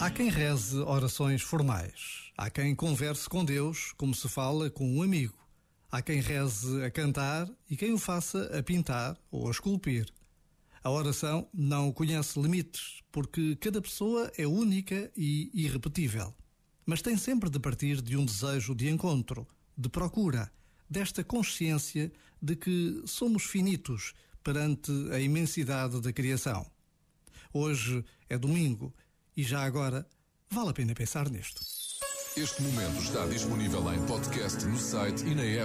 Há quem reze orações formais. Há quem converse com Deus como se fala com um amigo. Há quem reze a cantar e quem o faça a pintar ou a esculpir. A oração não conhece limites, porque cada pessoa é única e irrepetível. Mas tem sempre de partir de um desejo de encontro, de procura, desta consciência de que somos finitos perante a imensidade da criação. Hoje é domingo e já agora, vale a pena pensar nisto. Este momento está disponível em podcast no site e na app.